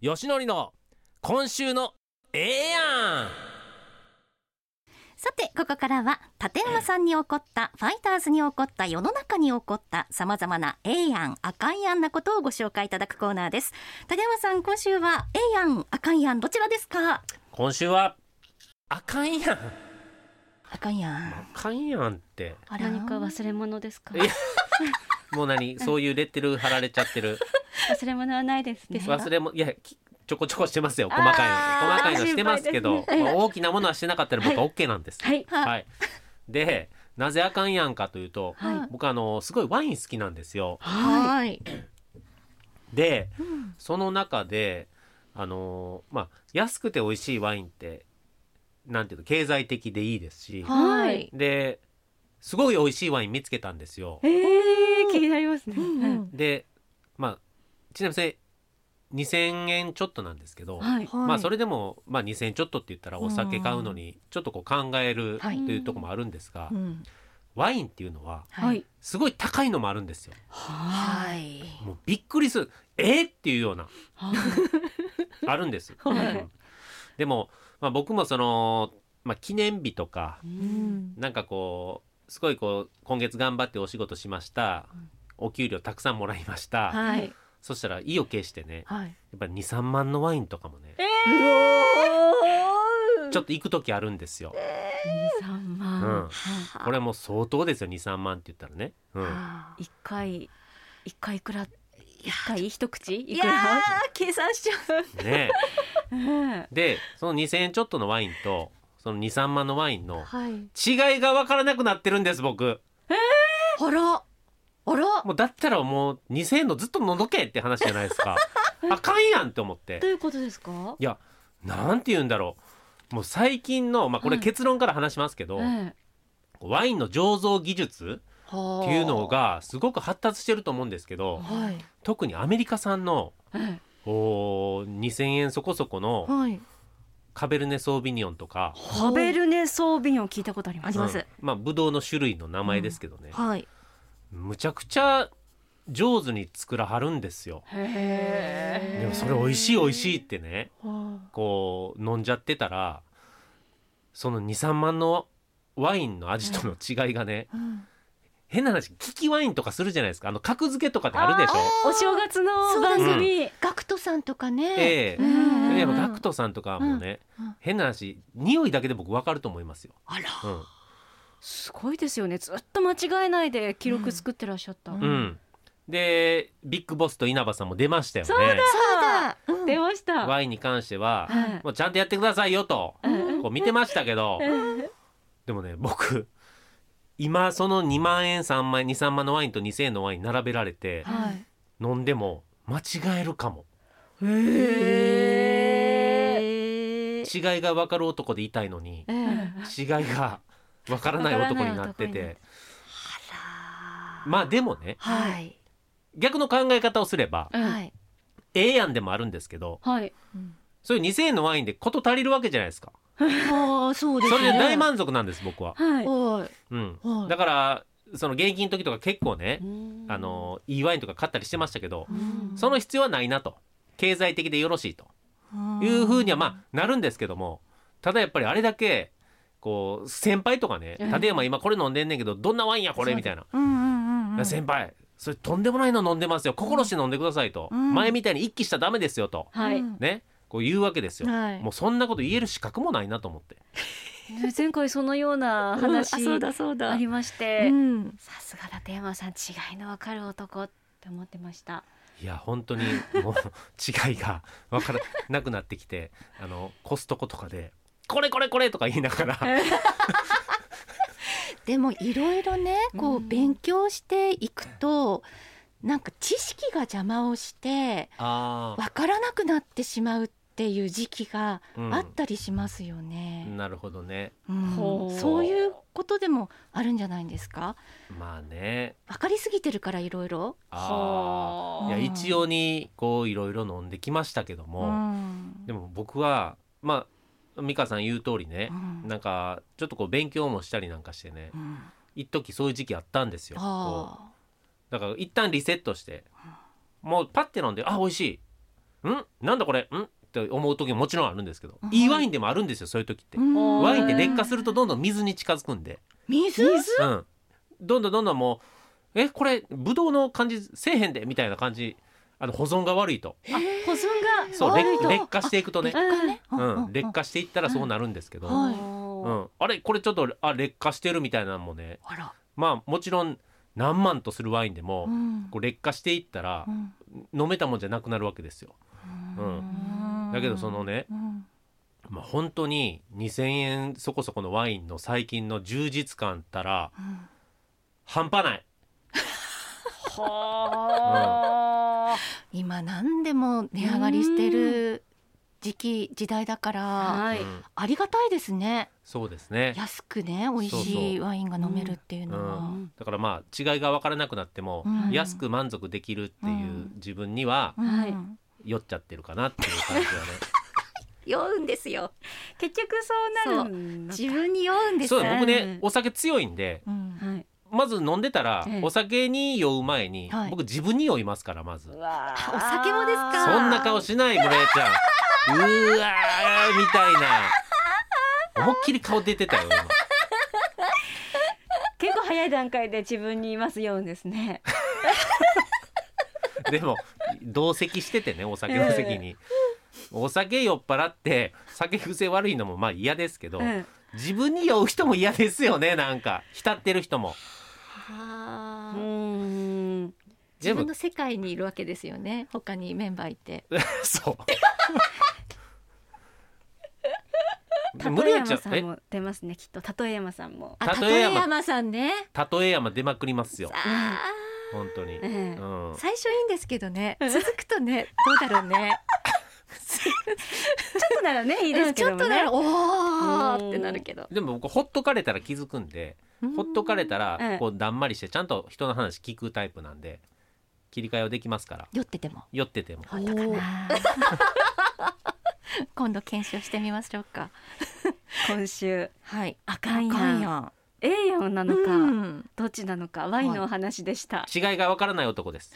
よしのりの今週のええやん。さてここからは立山さんに起こったファイターズに起こった世の中に起こったさまざまなええやんあかんやんなことをご紹介いただくコーナーです。立山さん今週はええやんあかんやんどちらですか？今週はあかんやん。あかんやん。あかんやんって。何か忘れ物ですか？もう何？そういうレッテル貼られちゃってる。忘れ物はないですですか忘れもいやきちょこちょこしてますよ。細かいの。細かいのしてますけどね。まあ大きなものはしてなかったら僕は OK なんです。はい。はい。でなぜあかんやんかというとはい。僕あのすごいワイン好きなんですよ。はい。でその中であのーまあ安くて美味しいワインってなんていうの経済的でいいですしはい。ですごい美味しいワイン見つけたんですよ。えー、気になりますね、うんうんでまあちなみにそれ2000円ちょっとなんですけど、はい。まあそれでも、まあ、2000円ちょっとって言ったらお酒買うのにちょっとこう考えるとはい。いうところもあるんですが、うん。ワインっていうのははい。すごい高いのもあるんですよ。はい。もうびっくりする。えー、っていうようなはい。あるんです。はい。うん。でも、まあ、僕もその、まあ、記念日とかうん。なんかこうすごいこう今月頑張ってお仕事しました。お給料たくさんもらいました、はい。そしたら意を決してね。はい。やっぱり23万のワインとかもね。ちょっと行く時あるんですよ。二三万、うん。はいこれもう相当ですよ23万って言ったらね。うん。あ。ー一回一回いくら一回一口？いいやくら？ー計算しちゃう。ねね でその2,000円ちょっとのワインとその23万のワインのはい。違いが分からなくなってるんです僕。あら。あら。もうだったらもう2,000円のずっとのどけって話じゃないですか。あかんやんって思って。どういうことですか？いやなんて言うんだろう。もう最近のまあこれはい結論から話しますけど、えワインの醸造技術っっていうのがすごく発達してると思うんですけどはい。特にアメリカ産のええ。おー2,000円そこそこのはいカベルネ・ソービニオンとか、えカベルネソービニョン聞いたことあります。ますうん。まあブドウの種類の名前ですけどね、はい。むちゃくちゃ上手に作らはるんですよ。へえでもそれ美味しい美味しいってねはこう飲んじゃってたらその23万のワインの味との違いがね、あうん変な話利きワインとかするじゃないですか。あの格付けとかであるでしょ。お正月の番組、ガクトさんとかね。ええ。うん。やっぱガクトさんとかもね、うん。うん。変な話匂いだけで僕分かると思いますよ。あら。うん。すごいですよね。ずっと間違えないで記録作ってらっしゃった、うん。うんでビッグボスと稲葉さんも出ましたよね。そうだ。そうだ。うん。出ました。ワインに関しては、はい。もうちゃんとやってくださいよと、うん。こう見てましたけど、でもね僕今その2万円3万円23万のワインと2,000円のワイン並べられてはい。飲んでも間違えるかも。へ違いが分かる男でいたいのにええ。違いが分からない男になってて。まあでもねはい。逆の考え方をすればうん。はい。ええやんでもあるんですけどはい。そういう2,000円のワインで事足りるわけじゃないですかああそうですね。それで大満足なんです僕は、はい。はいうん。は、い。だからその現役の時とか結構ねうん。あのいいワインとか買ったりしてましたけどうん。その必要はないなと。経済的でよろしいと。うんいうふうにはまあなるんですけどもただやっぱりあれだけこう先輩とかねうん立山今これ飲んでんねんけどどんなワインやこれ？みたいな。うんうん先輩それとんでもないの飲んでますよ。心して飲んでくださいと、うん。前みたいに一気したらダメですよと。はい、うんねこう言うわけですよ、はい。もうそんなこと言える資格もないなと思って。ね前回そのようなうん話 あそうだそうだ。ありまして、うん。さすが立山さん違いのわかる男って思ってました。いや本当にもう違いが分からなくなってきて あのコストコとかで「これこれこれ」とか言いながら。でもいろいろねこううん勉強していくとなんか知識が邪魔をしてあわからなくなってしまうっていう時期がうん。あったりしますよね、なるほどね。うん。そういうことでもあるんじゃないんですか？まあね。わかりすぎてるからいろいろあーいやうん一応にこういろいろ飲んできましたけども、うん。でも僕はまあ美香さん言う通りね。う、ん。なんかちょっとこう勉強もしたりなんかしてね。うん。一時そういう時期あったんですよだから一旦リセットして。もうパッて飲んであ美味しい。ん？なんだこれ？ん？って思う時ももちろんあるんですけど、うん。いいワインでもあるんですよそういう時って、うん。ワインって劣化するとどんどん水に近づくんで、水？うん、どんどんどんどんもうえこれブドウの感じせえへんでみたいな感じ。あの保存が悪いと。あ保存がそう悪いと。劣劣化していくとね、うんうん、劣化していったらそうなるんですけど、はい。うん、あれこれちょっとあ劣化してるみたいなのもね。あら。まあもちろん何万とするワインでも、うん。こう劣化していったらうん。飲めたもんじゃなくなるわけですよ。うんだけどそのねうん。まあ、本当に2,000円そこそこのワインの最近の充実感ったらうん。半端ない。はあ。今何でも値上がりしてる時期時代だからはい。うん。ありがたいですね。そうですね、安くね美味しいワインが飲めるっていうのは、うん、だからまあ違いが分からなくなっても、うん。安く満足できるっていううん。自分にはうんはい酔っちゃってるかなっていう感じはね。酔うんですよ。結局そうなる自分に酔うんです。そう僕ねうん。お酒強いんでうん。はい。まず飲んでたらええ。お酒に酔う前にはい。僕自分に酔いますからまず。お酒もですか？そんな顔しない村江ちゃん。うーわーみたいな。思いっきり顔出てたよ今。結構早い段階で自分にいますようんですね。でも同席しててねお酒の席に、お酒酔っ払って酒癖悪いのもまあ嫌ですけど、うん自分に酔う人も嫌ですよねなんか。浸ってる人も。うあ。ーん。自分の世界にいるわけですよね他にメンバーいて。そう。里無理やっちゃうえ山さんも出ますねきっと。里山さんも。あ立立山。山さんね。例え山出まくりますよ。あ本当に、ええ。うん。ー、最初いいんですけどね。続くとねどうだろうね。ちょっとならねいいですけどもね。うんちょっとならおうんーってなるけど。でも僕ほっとかれたら気づくんでほっとかれたらうんこうだんまりしてちゃんと人の話聞くタイプなんで切り替えはできますから。酔ってても。酔ってても。今度検証してみましょうか。今週。はい。あかんやんあかんやん A やんなのか、うん。どっちなのかワインのお話でした、違いがわからない男です